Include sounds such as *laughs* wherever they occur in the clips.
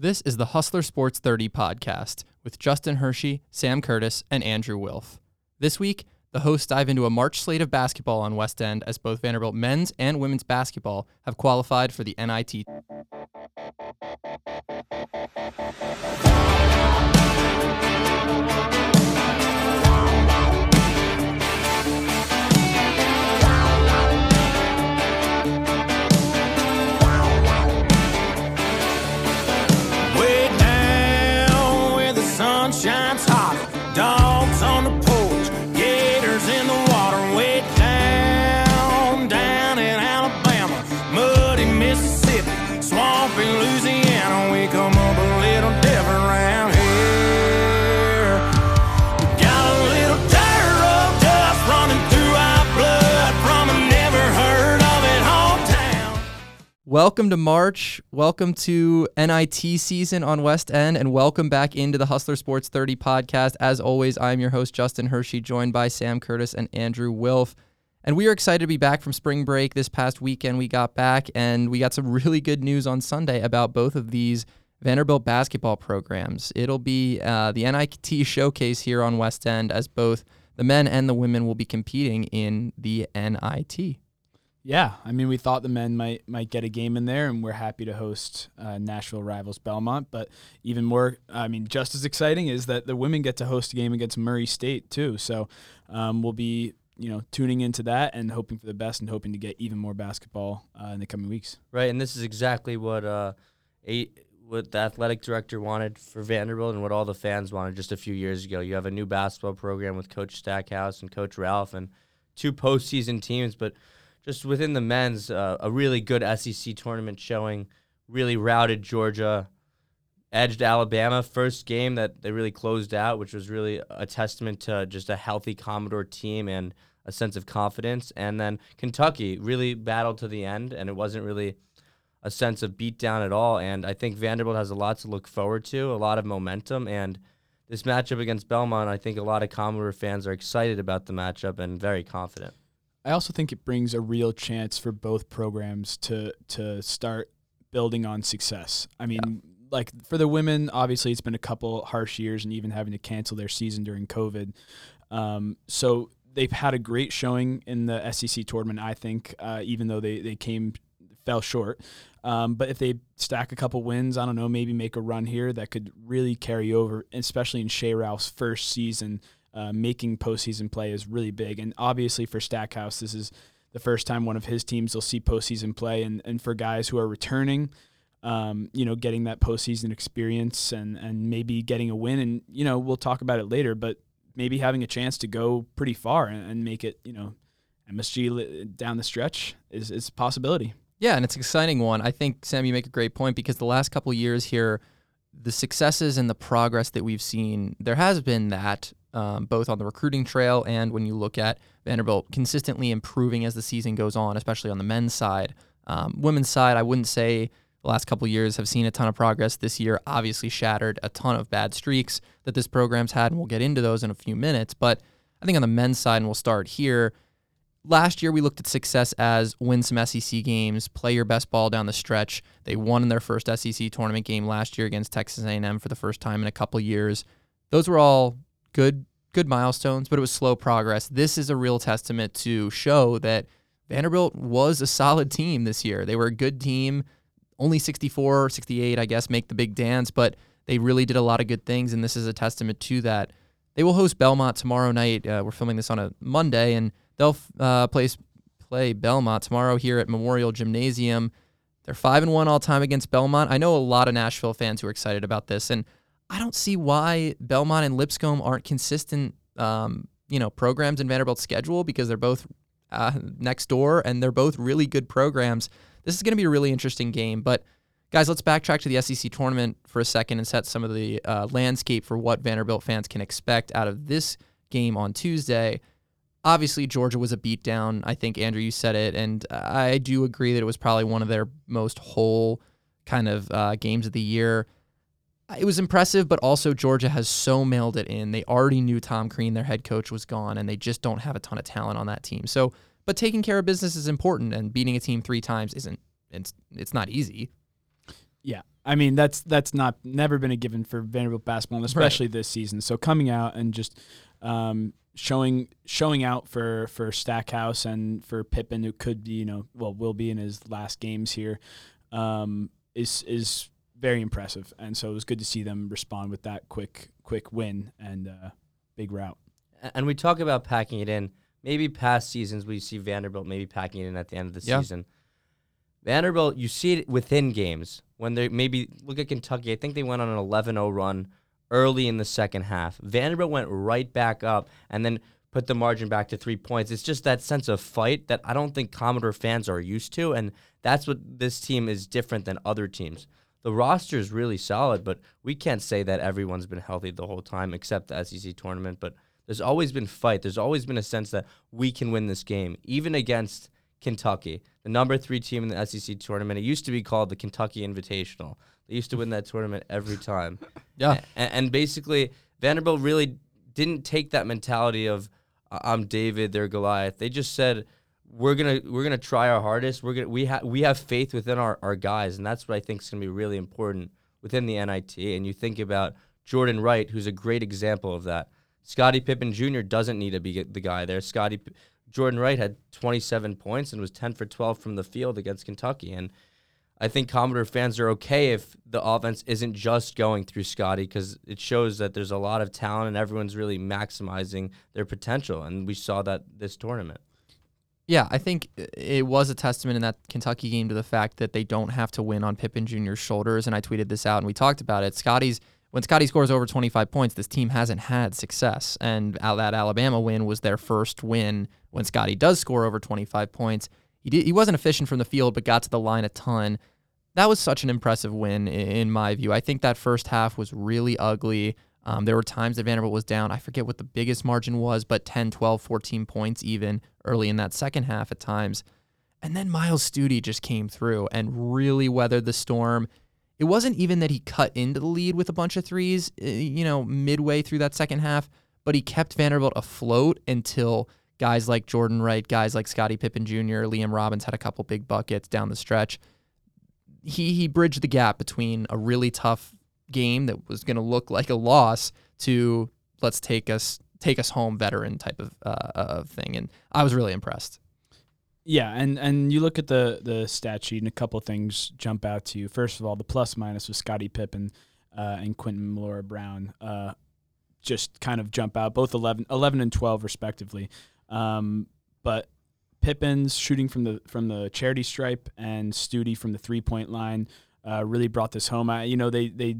This is the Hustler Sports 30 podcast with Justin Hershey, Sam Curtis, and Andrew Wilf. This week, the hosts dive into a March slate of basketball on West End as both Vanderbilt men's and women's basketball have qualified for the NIT. Welcome to March. Welcome to NIT season on West End, and welcome back into the Hustler Sports 30 podcast. As always, I'm your host, Justin Hershey, joined by Sam Curtis and Andrew Wilf. And we are excited to be back from spring break. This past weekend, we got back, and we got some *laughs* really good news on Sunday about both of these Vanderbilt basketball programs. It'll be uh, the NIT showcase here on West End as both the men and the women will be competing in the NIT. Yeah, I mean, we thought the men might might get a game in there, and we're happy to host uh, Nashville rivals Belmont. But even more, I mean, just as exciting is that the women get to host a game against Murray State too. So um, we'll be, you know, tuning into that and hoping for the best, and hoping to get even more basketball uh, in the coming weeks. Right, and this is exactly what uh, a, what the athletic director wanted for Vanderbilt and what all the fans wanted just a few years ago. You have a new basketball program with Coach Stackhouse and Coach Ralph and two postseason teams, but just within the men's, uh, a really good SEC tournament showing. Really routed Georgia, edged Alabama. First game that they really closed out, which was really a testament to just a healthy Commodore team and a sense of confidence. And then Kentucky really battled to the end, and it wasn't really a sense of beatdown at all. And I think Vanderbilt has a lot to look forward to, a lot of momentum. And this matchup against Belmont, I think a lot of Commodore fans are excited about the matchup and very confident. I also think it brings a real chance for both programs to to start building on success. I mean, like for the women, obviously it's been a couple harsh years and even having to cancel their season during COVID. Um, so they've had a great showing in the SEC tournament, I think, uh, even though they, they came fell short. Um, but if they stack a couple wins, I don't know, maybe make a run here that could really carry over, especially in Shea Ralph's first season. Uh, making postseason play is really big, and obviously for Stackhouse, this is the first time one of his teams will see postseason play, and, and for guys who are returning, um, you know, getting that postseason experience and and maybe getting a win, and you know, we'll talk about it later, but maybe having a chance to go pretty far and, and make it, you know, MSG down the stretch is is a possibility. Yeah, and it's an exciting one. I think Sam, you make a great point because the last couple years here, the successes and the progress that we've seen, there has been that um, both on the recruiting trail and when you look at Vanderbilt consistently improving as the season goes on, especially on the men's side. Um, women's side, I wouldn't say the last couple years have seen a ton of progress. This year, obviously, shattered a ton of bad streaks that this program's had, and we'll get into those in a few minutes. But I think on the men's side, and we'll start here. Last year, we looked at success as win some SEC games, play your best ball down the stretch. They won in their first SEC tournament game last year against Texas A&M for the first time in a couple years. Those were all good, good milestones, but it was slow progress. This is a real testament to show that Vanderbilt was a solid team this year. They were a good team. Only 64, 68, I guess, make the big dance, but they really did a lot of good things, and this is a testament to that. They will host Belmont tomorrow night. Uh, we're filming this on a Monday, and they'll uh, play play Belmont tomorrow here at Memorial Gymnasium. They're five and one all time against Belmont. I know a lot of Nashville fans who are excited about this, and I don't see why Belmont and Lipscomb aren't consistent, um, you know, programs in Vanderbilt's schedule because they're both uh, next door and they're both really good programs. This is going to be a really interesting game. But guys, let's backtrack to the SEC tournament for a second and set some of the uh, landscape for what Vanderbilt fans can expect out of this game on Tuesday. Obviously, Georgia was a beatdown. I think Andrew, you said it, and I do agree that it was probably one of their most whole kind of uh, games of the year. It was impressive, but also Georgia has so mailed it in. They already knew Tom Crean, their head coach, was gone, and they just don't have a ton of talent on that team. So, but taking care of business is important, and beating a team three times isn't. It's it's not easy. Yeah, I mean, that's that's not never been a given for Vanderbilt basketball, and especially this season. So coming out and just um, showing showing out for for Stackhouse and for Pippen, who could be, you know, well, will be in his last games here, um, is is very impressive. And so it was good to see them respond with that quick quick win and uh, big route. And we talk about packing it in. Maybe past seasons we see Vanderbilt maybe packing it in at the end of the Yeah. season. Vanderbilt, you see it within games when they maybe look at Kentucky. I think they went on an 11-0 run early in the second half. Vanderbilt went right back up and then put the margin back to three points. It's just that sense of fight that I don't think Commodore fans are used to, and that's what this team is different than other teams. The roster is really solid, but we can't say that everyone's been healthy the whole time except the SEC tournament. But there's always been fight. There's always been a sense that we can win this game, even against Kentucky, the number three team in the SEC tournament. It used to be called the Kentucky Invitational. They used to win that tournament every time. *laughs* Yeah. A- and, basically, Vanderbilt really didn't take that mentality of I'm David, they're Goliath. They just said we're gonna we're gonna try our hardest. We're gonna we have we have faith within our, our guys, and that's what I think is gonna be really important within the NIT. And you think about Jordan Wright, who's a great example of that. Scotty Pippen Jr. doesn't need to be the guy there. Scotty P- Jordan Wright had 27 points and was 10 for 12 from the field against Kentucky, and I think Commodore fans are okay if the offense isn't just going through Scotty because it shows that there's a lot of talent and everyone's really maximizing their potential, and we saw that this tournament. Yeah, I think it was a testament in that Kentucky game to the fact that they don't have to win on Pippen Jr.'s shoulders. And I tweeted this out and we talked about it. Scotty's when Scotty scores over 25 points, this team hasn't had success. And that Alabama win was their first win when Scotty does score over 25 points. He did, he wasn't efficient from the field, but got to the line a ton. That was such an impressive win in my view. I think that first half was really ugly. Um, there were times that Vanderbilt was down. I forget what the biggest margin was, but 10, 12, 14 points even early in that second half at times. And then Myles Stute just came through and really weathered the storm. It wasn't even that he cut into the lead with a bunch of threes, uh, you know, midway through that second half, but he kept Vanderbilt afloat until guys like Jordan Wright, guys like Scotty Pippen Jr., Liam Robbins had a couple big buckets down the stretch. He he bridged the gap between a really tough game that was going to look like a loss to let's take us take us home veteran type of uh, of thing, and I was really impressed. Yeah, and and you look at the the stat sheet, and a couple things jump out to you. First of all, the plus minus with Scotty Pippen uh, and Quentin Millora-Brown uh, just kind of jump out, both 11, 11 and twelve respectively. Um, but Pippen's shooting from the from the charity stripe and Stute from the three point line uh, really brought this home. I, you know, they they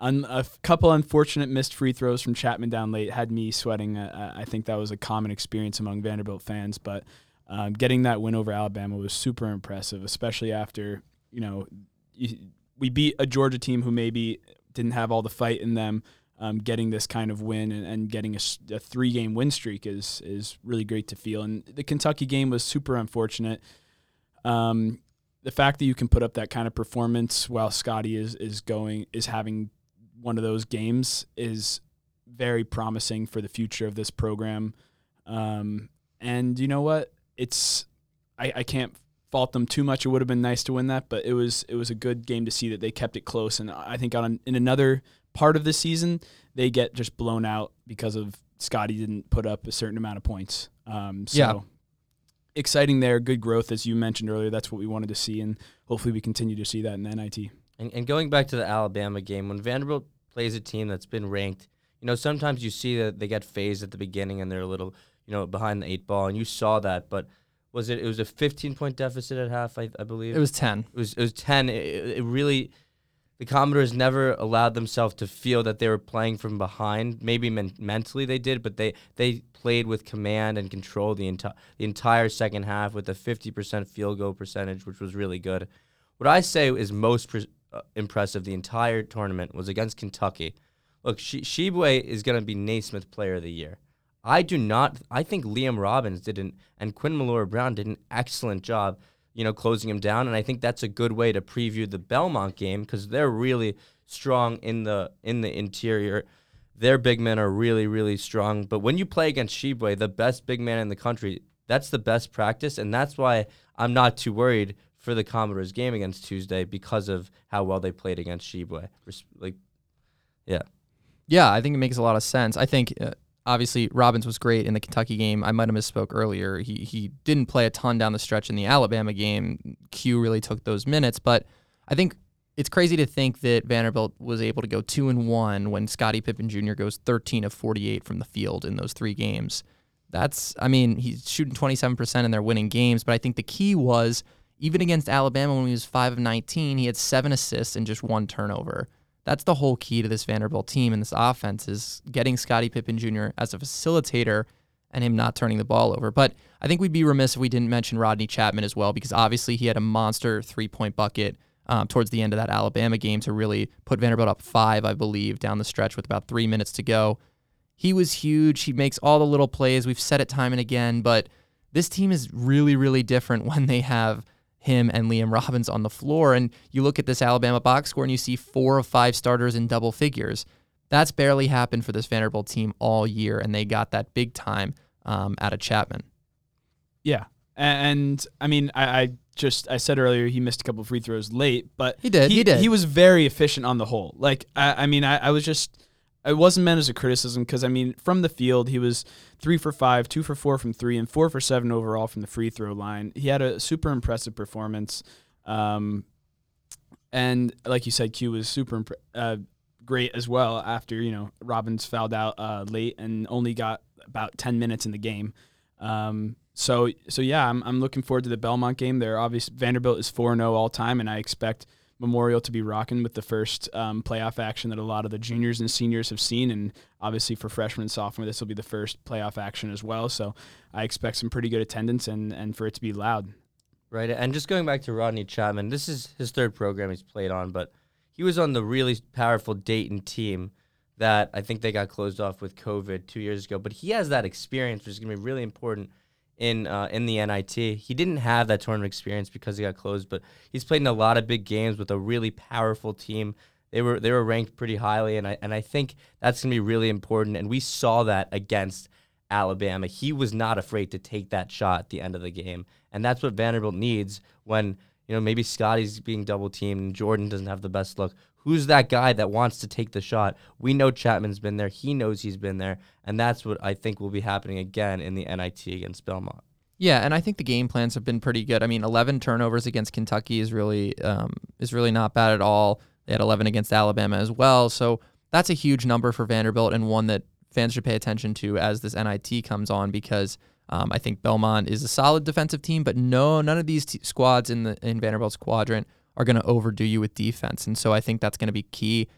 a couple unfortunate missed free throws from Chapman down late had me sweating. Uh, I think that was a common experience among Vanderbilt fans, but um, getting that win over Alabama was super impressive, especially after you know we beat a Georgia team who maybe didn't have all the fight in them. Um, getting this kind of win and, and getting a three game win streak is is really great to feel. And the Kentucky game was super unfortunate. Um, the fact that you can put up that kind of performance while Scotty is is going is having one of those games is very promising for the future of this program. Um, and you know what? It's I, I can't fault them too much. It would have been nice to win that, but it was it was a good game to see that they kept it close. And I think on in another part of the season, they get just blown out because of Scotty didn't put up a certain amount of points. Um, so Yeah. exciting there, good growth as you mentioned earlier. That's what we wanted to see, and hopefully we continue to see that in the NIT. And, and going back to the Alabama game, when Vanderbilt plays a team that's been ranked, you know, sometimes you see that they get phased at the beginning and they're a little, you know, behind the eight ball, and you saw that. But was it? It was a 15 point deficit at half, I, I believe. It was 10. It was it was ten. It, it really, the Commodores never allowed themselves to feel that they were playing from behind. Maybe men- mentally they did, but they they played with command and control the entire the entire second half with a fifty percent field goal percentage, which was really good. What I say is most Uh, impressive the entire tournament was against Kentucky. Look, she- is going to be Naismith Player of the Year. I do not. I think Liam Robbins did an and Quinn Millora-Brown did an excellent job, you know, closing him down. And I think that's a good way to preview the Belmont game because they're really strong in the in the interior. Their big men are really really strong. But when you play against Tshiebwe, the best big man in the country, that's the best practice, and that's why I'm not too worried for the Commodores game against Tuesday because of how well they played against Tshiebwe. Like, yeah. Yeah, I think it makes a lot of sense. I think uh, obviously Robbins was great in the Kentucky game. I might have misspoke earlier. He he didn't play a ton down the stretch in the Alabama game. Q really took those minutes, but I think it's crazy to think that Vanderbilt was able to go two and one when Scotty Pippen Jr. goes 13 of 48 from the field in those three games. That's, I mean, he's shooting 27% and they're winning games, but I think the key was even against Alabama when he was five of 19, he had seven assists and just one turnover. That's the whole key to this Vanderbilt team and this offense is getting Scotty Pippen Jr. as a facilitator and him not turning the ball over. But I think we'd be remiss if we didn't mention Rodney Chapman as well because obviously he had a monster three point bucket um, towards the end of that Alabama game to really put Vanderbilt up five, I believe, down the stretch with about three minutes to go. He was huge. He makes all the little plays. We've said it time and again, but this team is really, really different *laughs* when they have him and Liam Robbins on the floor. And you look at this Alabama box score and you see four of five starters in double figures. That's barely happened for this Vanderbilt team all year, and they got that big time um, out of Chapman. Yeah, and I mean, I, I just I said earlier he missed a couple free throws late, but He did, he did. He was very efficient on the whole. Like I, I mean, I, I was just it wasn't meant as a criticism because I mean, from the field he was three for five, two for four from three, and four for seven overall from the free throw line. He had a super impressive performance, um, and like you said, Q was super uh, great as well. After you know Robbins fouled out uh, late and only got about ten minutes in the game. Um, so so yeah, I'm I'm looking forward to the Belmont game. There, obviously Vanderbilt is four zero all time, and I expect Memorial to be rocking with the first um, playoff action that a lot of the juniors and seniors have seen, and obviously for freshmen and sophomore, this will be the first playoff action as well. So I expect some pretty good attendance and and for it to be loud. Right. And just going back to Rodney Chapman, this is his third program he's played on, but he was on the really powerful Dayton team that I think they got closed off with COVID two years ago. But he has that experience, which is going to be really important in uh, in the NIT. He didn't have that tournament experience because he got closed, but he's played in a lot of big games with a really powerful team. They were they were ranked pretty highly, and I and I think that's to be really important. And we saw that against Alabama. He was not afraid to take that shot at the end of the game, and that's what Vanderbilt needs when you know maybe Scotty's being double teamed and Jordan doesn't have the best look. Who's that guy that wants to take the shot? We know Chapman's been there. He knows he's been there, and that's what I think will be happening again in the NIT against Belmont. Yeah, and I think the game plans have been pretty good. I mean, 11 turnovers against Kentucky is really um, is really not bad at all. They had 11 against Alabama as well, so that's a huge number for Vanderbilt and one that fans should pay attention to as this NIT comes on because um, I think Belmont is a solid defensive team, but no, none of these t- squads in the in Vanderbilt's quadrant are going to overdo you with defense, and so I think that's going to be key.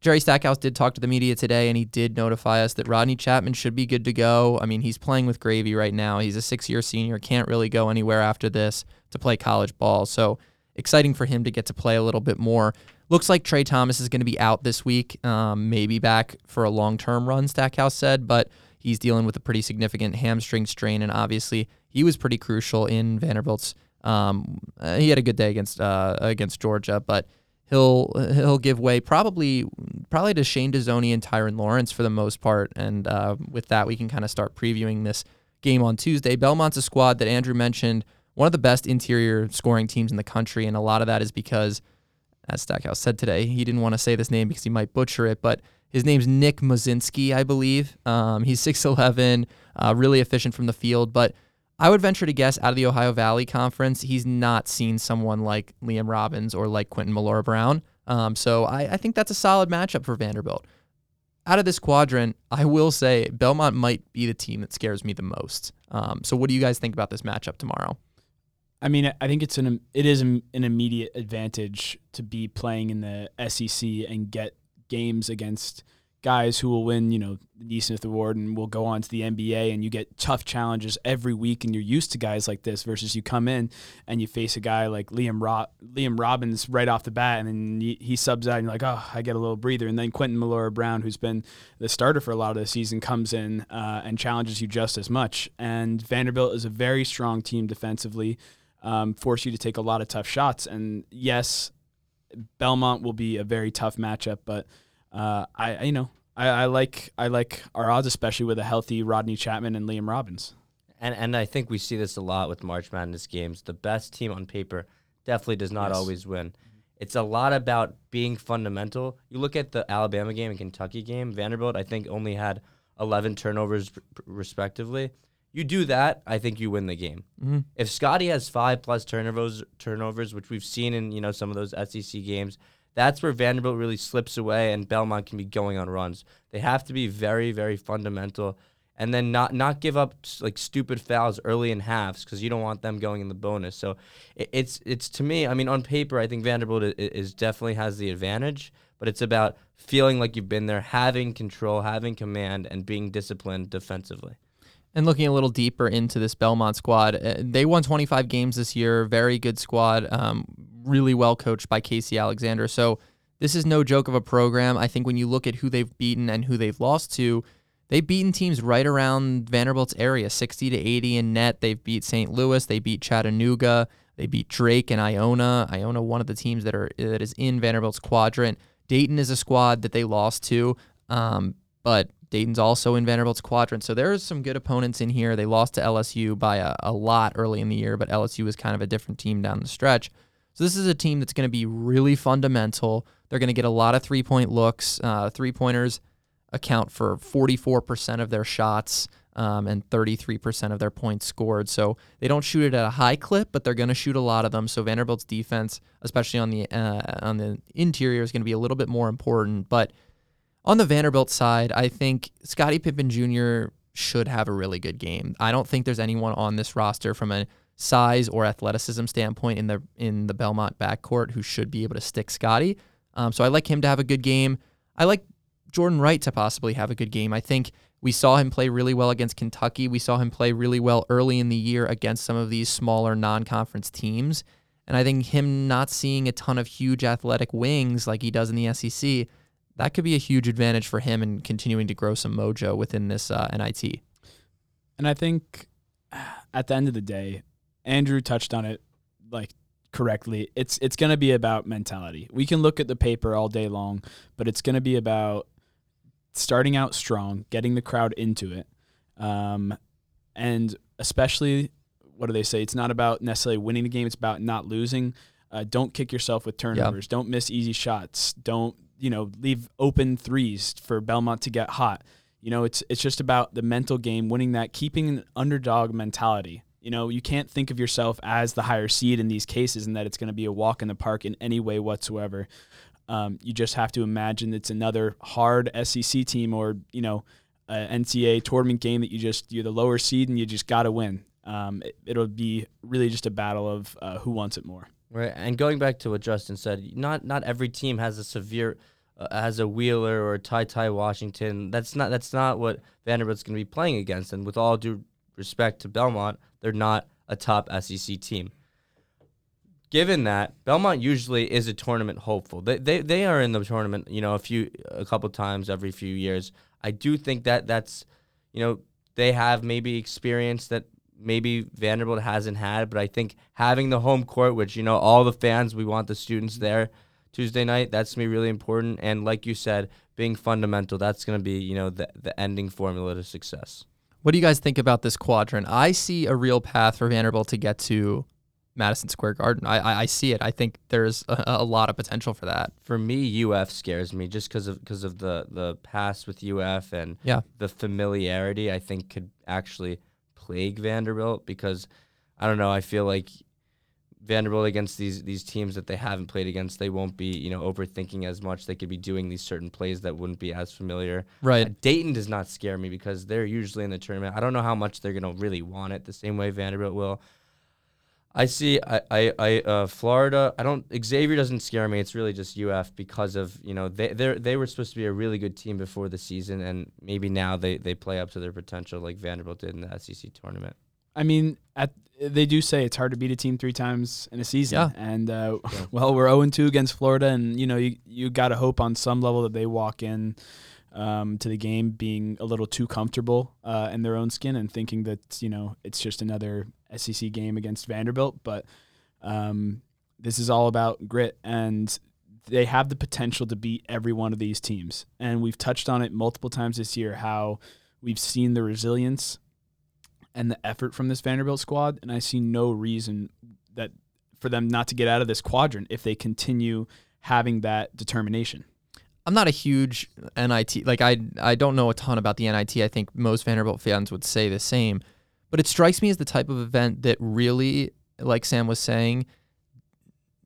Jerry Stackhouse did talk to the media today, and he did notify us that Rodney Chapman should be good to go. I mean, he's playing with gravy right now. He's a six-year senior, can't really go anywhere after this to play college ball. So exciting for him to get to play a little bit more. Looks like Trey Thomas is going to be out this week, um, maybe back for a long-term run. Stackhouse said, but he's dealing with a pretty significant hamstring strain, and obviously he was pretty crucial in Vanderbilt's. Um, uh, he had a good day against uh, against Georgia, but he'll he'll give way probably probably to Shane Dezonie and Tyrin Lawrence for the most part. And uh, with that, we can kind of start previewing this game on Tuesday. Belmont's a squad that Andrew mentioned, one of the best interior scoring teams in the country, and a lot of that is because, as Stackhouse said today, he didn't want to say this name because he might butcher it, but his name's Nick Muszynski, I believe. Um, he's 6'11", uh, really efficient from the field, but I would venture to guess out of the Ohio Valley Conference, he's not seen someone like Liam Robbins or like Quentin Millora-Brown. Um, so I, I think that's a solid matchup for Vanderbilt. Out of this quadrant, *laughs* I will say Belmont might be the team that scares me the most. Um, so what do you guys think about this matchup tomorrow? I mean, I think it's an it is an immediate advantage to be playing in the SEC and get games against guys who will win, you know, the Naismith Award and will go on to the NBA and you get tough challenges every week and you're used to guys like this versus you come in and you face a guy like Liam Ro- Liam Robbins right off the bat and then he, he subs out and you're like, oh, I get a little breather. And then Quentin Millora-Brown, who's been the starter for a lot of the season, comes in uh, and challenges you just as much. And Vanderbilt is a very strong team defensively, um, force you to take a lot of tough shots. And yes, Belmont will be a very tough matchup, but uh, I you know I, I, like I like our odds, especially with a healthy Rodney Chapman and Liam Robbins. And and I think we see this a lot with March Madness games. The best team on paper definitely does not Yes. always win. It's a lot about being fundamental. You look at the Alabama game and Kentucky game, Vanderbilt, I think, only had 11 turnovers p- p- respectively. You do that, I think you win the game. Mhm. If Scotty has five plus turnovers, turnovers, which we've seen in you know some of those SEC games, that's where Vanderbilt really slips away and Belmont can be going on runs. They have to be very, very fundamental, and then not not give up like stupid fouls early in halves because you don't want them going in the bonus. So it, it's it's to me, I mean, on paper, I think Vanderbilt is, is definitely has the advantage, but it's about feeling like you've been there, having control, having command, and being disciplined defensively. And looking a little deeper into this Belmont squad, uh, they won 25 games this year. Very good squad. Um, really well coached by Casey Alexander. So this is no joke of a program. I think when you look at who they've beaten and who they've lost to, they've beaten teams right around Vanderbilt's area, 60 to 80 in net. They've beat St. Louis. They beat Chattanooga. They beat Drake and Iona. Iona, one of the teams that are that is in Vanderbilt's quadrant. Dayton is a squad that they lost to, um, but Dayton's also in Vanderbilt's quadrant. So there's some good opponents in here. They lost to LSU by a, a lot early in the year, but LSU was kind of a different team down the stretch. So this is a team that's going to be really fundamental. They're going to get a lot of three point looks. Uh, three pointers account for 44% of their shots um, and 33% of their points scored. So they don't shoot it at a high clip, but they're going to shoot a lot of them. So Vanderbilt's defense, especially on the uh, on the interior, is going to be a little bit more important. But on the Vanderbilt side, I think Scotty Pippen Jr. should have a really good game. I don't think there's anyone on this roster from a size or athleticism standpoint in the in the Belmont backcourt who should be able to stick Scotty. Um, so I like him to have a good game. I like Jordan Wright to possibly have a good game. I think we saw him play really well against Kentucky. We saw him play really well early in the year against some of these smaller non-conference teams. And I think him not seeing a ton of huge athletic wings like he does in the SEC, that could be a huge advantage for him in continuing to grow some mojo within this uh, NIT. And I think at the end of the day, Andrew touched on it like correctly. It's it's going to be about mentality. We can look at the paper all day long, but it's going to be about starting out strong, getting the crowd into it, um, and especially what do they say? It's not about necessarily winning the game. It's about not losing. Uh, don't kick yourself with turnovers. Don't miss easy shots. Don't you know leave open threes for Belmont to get hot. You know, it's it's just about the mental game, winning that, keeping an underdog mentality. You know, you can't think of yourself as the higher seed in these cases and that it's going to be a walk in the park in any way whatsoever. Um, you just have to imagine it's another hard SEC team or you know, NCAA tournament game that you just you're the lower seed and you just got to win. Um, it, it'll be really just a battle of uh, who wants it more. Right, and going back to what Justin said, not not every team has a severe, uh, has a Wheeler or a Ty Ty Washington. That's not that's not what Vanderbilt's going to be playing against. And with all due respect to Belmont, they're not a top SEC team. Given that Belmont usually is a tournament hopeful, they, they they are in the tournament, you know, a few a couple times every few years. I do think that that's, you know, they have maybe experience that maybe Vanderbilt hasn't had, but I think having the home court, which you know all the fans, we want the students there Tuesday night. That's gonna be really important. And like you said, being fundamental, that's gonna be you know the the ending formula to success. What do you guys think about this quadrant? I see a real path for Vanderbilt to get to Madison Square Garden. I I, I see it. I think there's a, a lot of potential for that. For me, UF scares me just because of because of the the past with UF and Yeah. the familiarity. I think could actually plague Vanderbilt because I don't know. I feel like Vanderbilt against these these teams that they haven't played against, they won't be you know overthinking as much. They could be doing these certain plays that wouldn't be as familiar. Right. Uh, Dayton does not scare me because they're usually in the tournament. I don't know how much they're gonna really want it the same way Vanderbilt will. I see. I, I, I uh, Florida. I don't. Xavier doesn't scare me. It's really just UF because of you know they they they were supposed to be a really good team before the season, and maybe now they they play up to their potential like Vanderbilt did in the SEC tournament. I mean, at they do say it's hard to beat a team three times in a season, Yeah. and uh, Yeah. *laughs* well, we're zero two against Florida, and you know you you got to hope on some level that they walk in um, to the game being a little too comfortable uh, in their own skin and thinking that you know it's just another SEC game against Vanderbilt, but um, this is all about grit and. They have the potential to beat every one of these teams. And we've touched on it multiple times this year how we've seen the resilience and the effort from this Vanderbilt squad, and I see no reason that for them not to get out of this quadrant if they continue having that determination. I'm not a huge NIT like I I don't know a ton about the NIT. I think most Vanderbilt fans would say the same, but it strikes me as the type of event that really, like Sam was saying,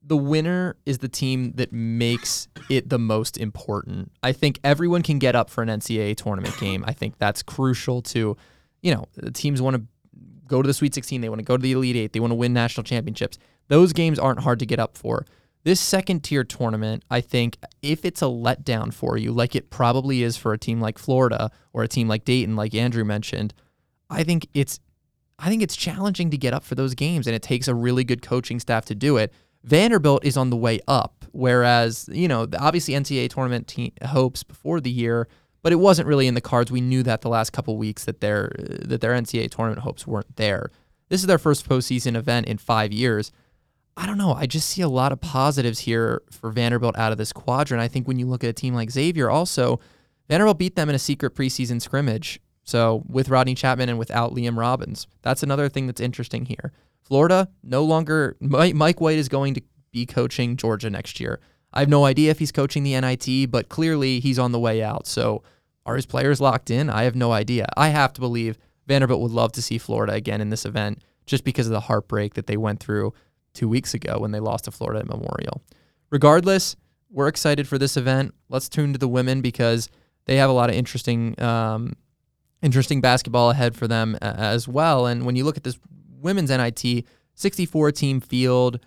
the winner is the team that makes it the most important. I think everyone can get up for an NCAA tournament game. I think that's crucial to, you know, the teams want to go to the Sweet 16, they want to go to the Elite 8, they want to win national championships. Those games aren't hard to get up for. This second tier tournament, I think, if it's a letdown for you, like it probably is for a team like Florida or a team like Dayton, like Andrew mentioned, I think it's I think it's challenging to get up for those games, and it takes a really good coaching staff to do it. Vanderbilt is on the way up, whereas you know obviously NCAA tournament te- hopes before the year, but it wasn't really in the cards. We knew that the last couple weeks that their that their NCAA tournament hopes weren't there. This is their first postseason event in five years. I don't know. I just see a lot of positives here for Vanderbilt out of this quadrant. I think when you look at a team like Xavier, also Vanderbilt beat them in a secret preseason scrimmage. So with Rodney Chapman and without Liam Robbins, that's another thing that's interesting here. Florida no longer Mike White is going to be coaching Georgia next year. I have no idea if he's coaching the NIT, but clearly he's on the way out. So are his players locked in? I have no idea. I have to believe Vanderbilt would love to see Florida again in this event just because of the heartbreak that they went through two weeks ago when they lost to Florida at Memorial. Regardless, we're excited for this event. Let's tune to the women because they have a lot of interesting, um, interesting basketball ahead for them as well. And when you look at this women's NIT, 64 team field.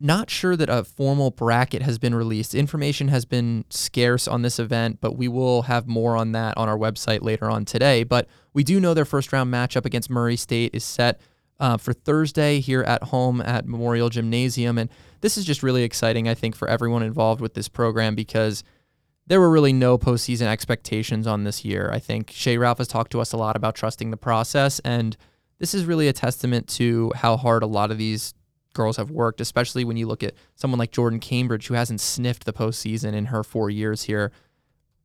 Not sure that a formal bracket has been released. Information has been scarce on this event, but we will have more on that on our website later on today. But we do know their first round matchup against Murray State is set uh, for Thursday here at home at Memorial Gymnasium. And this is just really exciting, I think, for everyone involved with this program because there were really no postseason expectations on this year. I think Shea Ralph has talked to us a lot about trusting the process and this is really a testament to how hard a lot of these girls have worked, especially when you look at someone like Jordan Cambridge, who hasn't sniffed the postseason in her four years here.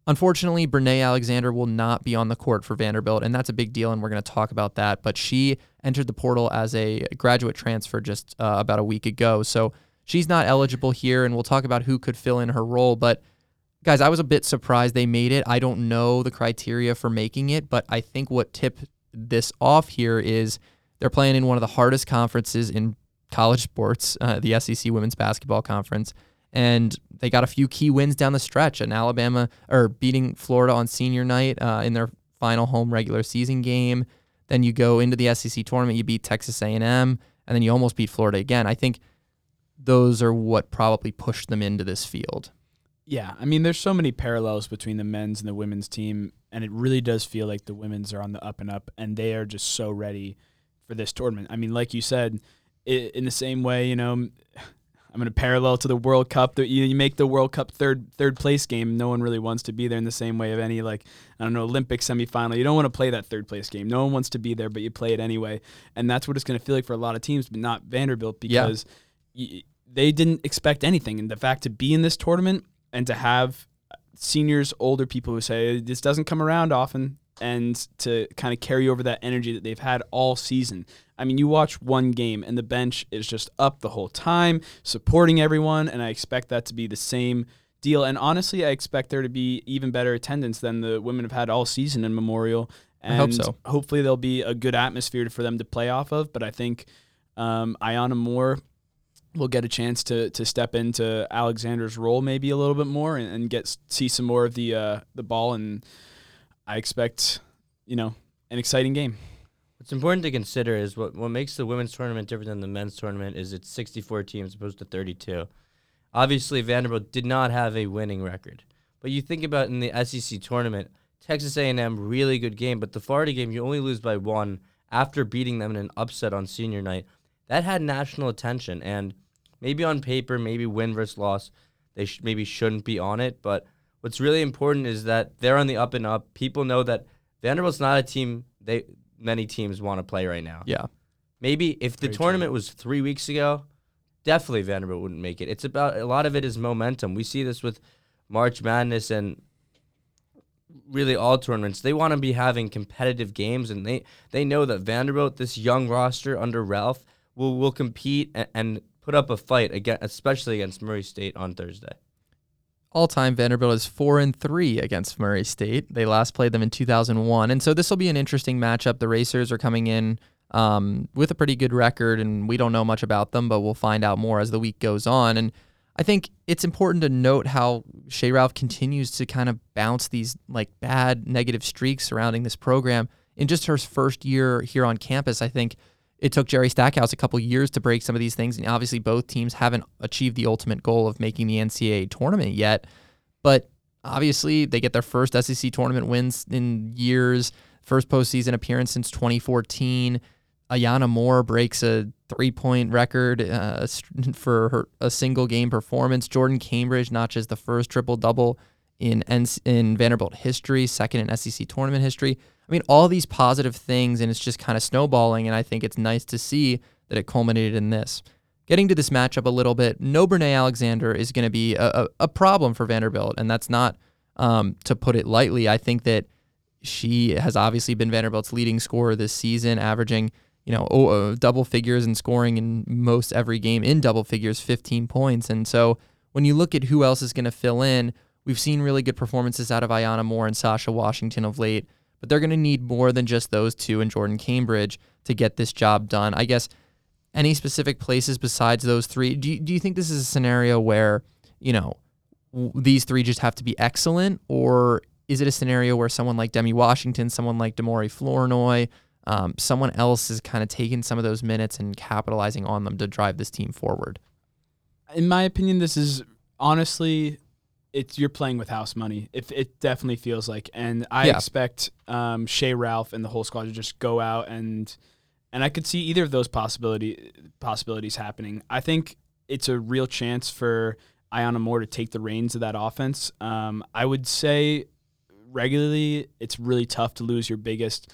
Unfortunately, Brinae Alexander will not be on the court for Vanderbilt, and that's a big deal, and we're going to talk about that. But she entered the portal as a graduate transfer just uh, about a week ago, so she's not eligible here, and we'll talk about who could fill in her role. But guys, I was a bit surprised they made it. I don't know the criteria for making it, but I think what tipped this off here is they're playing in one of the hardest conferences in college sports, uh, the SEC Women's Basketball Conference, and they got a few key wins down the stretch. And Alabama or beating Florida on senior night uh, in their final home regular season game. Then you go into the SEC tournament, you beat Texas A&M, and then you almost beat Florida again. I think those are what probably pushed them into this field. Yeah, I mean, there's so many parallels between the men's and the women's team, and it really does feel like the women's are on the up and up, and they are just so ready for this tournament. I mean, like you said, in the same way, you know, I'm going to parallel to the World Cup. That you, you make the World Cup third third place game. No one really wants to be there in the same way of any like I don't know Olympic semifinal. You don't want to play that third place game. No one wants to be there, but you play it anyway, and that's what it's going to feel like for a lot of teams, but not Vanderbilt because yeah. they didn't expect anything. And the fact to be in this tournament and to have seniors, older people who say this doesn't come around often, and to kind of carry over that energy that they've had all season. I mean, you watch one game and the bench is just up the whole time, supporting everyone, and I expect that to be the same deal. And honestly, I expect there to be even better attendance than the women have had all season in Memorial. And I hope so. Hopefully, there'll be a good atmosphere for them to play off of. But I think um, Iyana Moore will get a chance to to step into Alexander's role maybe a little bit more and, and get see some more of the uh, the ball and I expect you know an exciting game. What's important to consider is what what makes the women's tournament different than the men's tournament is it's 64 teams opposed to 32. Obviously, Vanderbilt did not have a winning record, but you think about in the SEC tournament, Texas A&M really good game, but the Florida game you only lose by one after beating them in an upset on senior night. That had national attention and maybe on paper, maybe win versus loss, they sh- maybe shouldn't be on it. But what's really important is that they're on the up and up. People know that Vanderbilt's not a team they many teams want to play right now. Yeah. Maybe if the Very tournament true. was three weeks ago, definitely Vanderbilt wouldn't make it. It's about a lot of it is momentum. We see this with March Madness and really all tournaments. They want to be having competitive games, and they they know that Vanderbilt, this young roster under Ralph, will will compete and, and put up a fight again, especially against Murray State on Thursday. All time, Vanderbilt is four and three against Murray State. They last played them in 2001, and so this will be an interesting matchup. The Racers are coming in um, with a pretty good record, and we don't know much about them, but we'll find out more as the week goes on. And I think it's important to note how Shea Ralph continues to kind of bounce these like bad negative streaks surrounding this program. In just her first year here on campus, I think it took Jerry Stackhouse a couple years to break some of these things. And obviously, both teams haven't achieved the ultimate goal of making the NCAA tournament yet. But obviously, they get their first SEC tournament wins in years, first postseason appearance since 2014. Iyana Moore breaks a three point record uh, *laughs* for her, a single game performance. Jordan Cambridge notches the first triple double in in Vanderbilt history, second in SEC tournament history. I mean, all these positive things, and it's just kind of snowballing. And I think it's nice to see that it culminated in this. Getting to this matchup a little bit, no Brinae Alexander is going to be a, a, a, problem for Vanderbilt, and that's not um, to put it lightly. I think that she has obviously been Vanderbilt's leading scorer this season, averaging you know oh, uh, double figures and scoring in most every game in double figures, 15 points. And so when you look at who else is going to fill in, we've seen really good performances out of Iyana Moore and Sacha Washington of late but they're going to need more than just those two and Jordan Cambridge to get this job done. I guess any specific places besides those three? Do you, do you think this is a scenario where, you know, w- these three just have to be excellent? Or is it a scenario where someone like Demi Washington, someone like De'Mauri Flournoy, um, someone else is kind of taking some of those minutes and capitalizing on them to drive this team forward? In my opinion, this is honestly it's you're playing with house money. It, it definitely feels like, and I yeah. expect um, Shea Ralph and the whole squad to just go out and and I could see either of those possibility possibilities happening. I think it's a real chance for Iyana Moore to take the reins of that offense. Um, I would say regularly, it's really tough to lose your biggest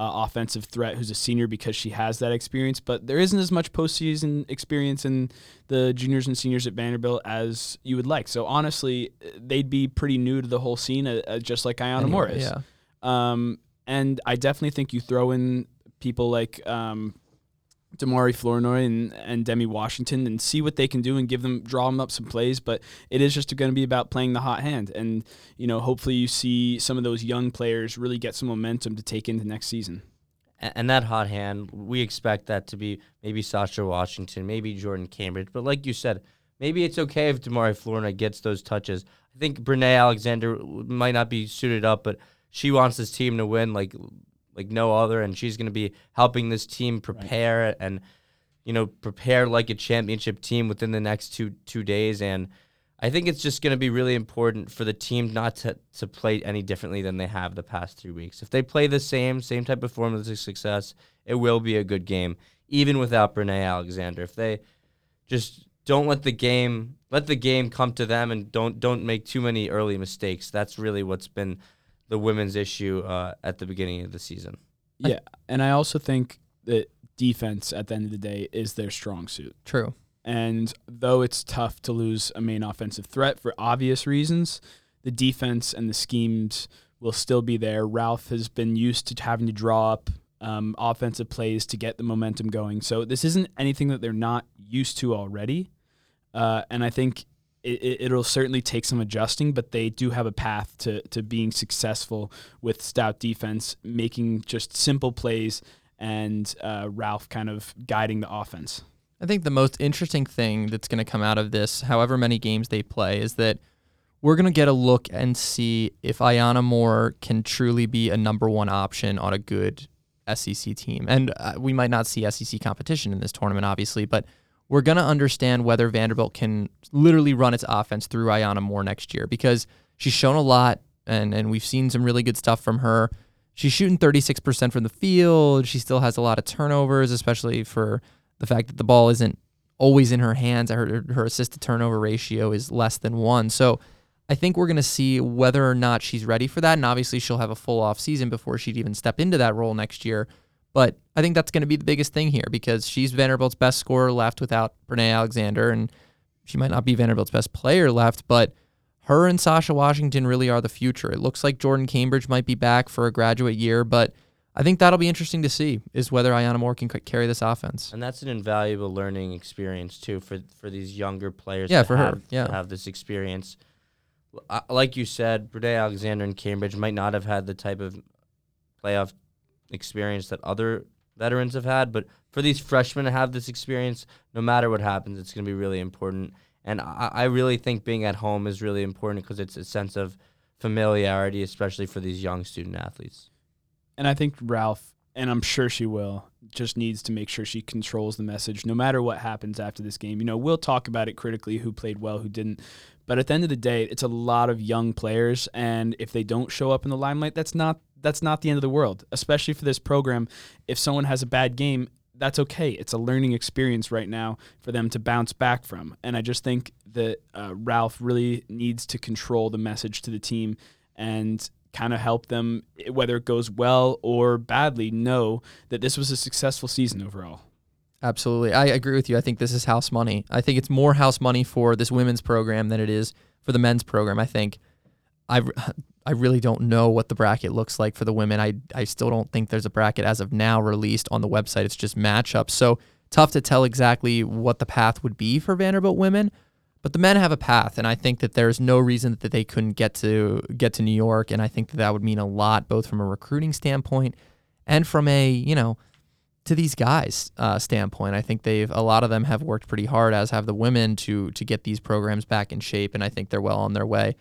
uh, offensive threat who's a senior because she has that experience. But there isn't as much postseason experience in the juniors and seniors at Vanderbilt as you would like. So honestly, they'd be pretty new to the whole scene, uh, uh just like Ayana anyway, Morris. Yeah. Um, and I definitely think you throw in people like um, De'Mauri Flournoy and, and Demi Washington and see what they can do and give them draw them up some plays. But it is just going to be about playing the hot hand, and you know hopefully you see some of those young players really get some momentum to take into next season. And that hot hand, we expect that to be maybe Sacha Washington, maybe Jordan Cambridge. But like you said, maybe it's okay if De'Mauri Flournoy gets those touches. I think Brinae Alexander might not be suited up, but she wants this team to win. Like like no other, and she's going to be helping this team prepare right. and you know prepare like a championship team within the next two two days. And I think it's just going to be really important for the team not to to play any differently than they have the past three weeks. If they play the same same type of formula of success, it will be a good game, even without Brinae Alexander. If they just don't let the game let the game come to them and don't don't make too many early mistakes. That's really what's been the women's issue uh, at the beginning of the season. Yeah, and I also think that defense at the end of the day is their strong suit. True. And though it's tough to lose a main offensive threat for obvious reasons, the defense and the schemes will still be there. Ralph has been used to having to draw up um, offensive plays to get the momentum going. So this isn't anything that they're not used to already. Uh, and I think it, will certainly take some adjusting, but they do have a path to, to being successful with stout defense, making just simple plays and uh, Ralph kind of guiding the offense. I think the most interesting thing that's going to come out of this, however many games they play, is that we're going to get a look and see if Iyana Moore can truly be a number one option on a good SEC team. And uh, we might not see SEC competition in this tournament, obviously, but we're going to understand whether Vanderbilt can literally run its offense through Iyana Moore next year because she's shown a lot and, and we've seen some really good stuff from her. She's shooting 36% from the field. She still has a lot of turnovers, especially for the fact that the ball isn't always in her hands. Her, her assist to turnover ratio is less than one. So I think we're going to see whether or not she's ready for that. And obviously, she'll have a full off season before she'd even step into that role next year. But I think that's going to be the biggest thing here because she's Vanderbilt's best scorer left without Brinae Alexander, and she might not be Vanderbilt's best player left, but her and Sacha Washington really are the future. It looks like Jordan Cambridge might be back for a graduate year, but I think that'll be interesting to see is whether Iyana Moore can carry this offense. And that's an invaluable learning experience too for for these younger players. Yeah, to for her, have, to yeah. have this experience. Like you said, Brinae Alexander and Cambridge might not have had the type of playoff experience that other veterans have had, but for these freshmen to have this experience, no matter what happens, it's going to be really important. And I, I really think being at home is really important because it's a sense of familiarity, especially for these young student athletes. And I think Ralph, and I'm sure she will, just needs to make sure she controls the message no matter what happens after this game. You know, we'll talk about it critically who played well, who didn't. But at the end of the day, it's a lot of young players and if they don't show up in the limelight, that's not that's not the end of the world, especially for this program. If someone has a bad game, that's okay. It's a learning experience right now for them to bounce back from. And I just think that uh, Ralph really needs to control the message to the team and kind of help them, whether it goes well or badly, know that this was a successful season overall. Absolutely. I agree with you. I think this is house money. I think it's more house money for this women's program than it is for the men's program. I think I I really don't know what the bracket looks like for the women. I I still don't think there's a bracket as of now released on the website. It's just matchups. So tough to tell exactly what the path would be for Vanderbilt women. But the men have a path, and I think that there's no reason that they couldn't get to get to New York, and I think that that would mean a lot, both from a recruiting standpoint and from a you know to these guys uh, standpoint. I think they've a lot of them have worked pretty hard, as have the women, to to get these programs back in shape, and I think they're well on their way.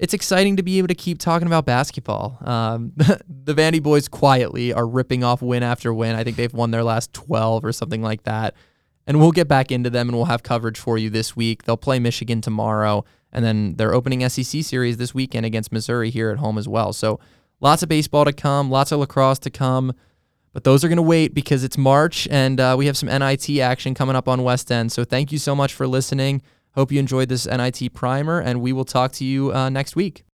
It's exciting to be able to keep talking about basketball. Um, *laughs* the Vandy boys quietly are ripping off win after win. I think they've won their last 12 or something like that. And we'll get back into them and we'll have coverage for you this week. They'll play Michigan tomorrow, and then they're opening SEC series this weekend against Missouri here at home as well. So lots of baseball to come, lots of lacrosse to come. But those are going to wait because it's March and uh, we have some NIT action coming up on West End. So thank you so much for listening. Hope you enjoyed this NIT primer, and we will talk to you uh, next week.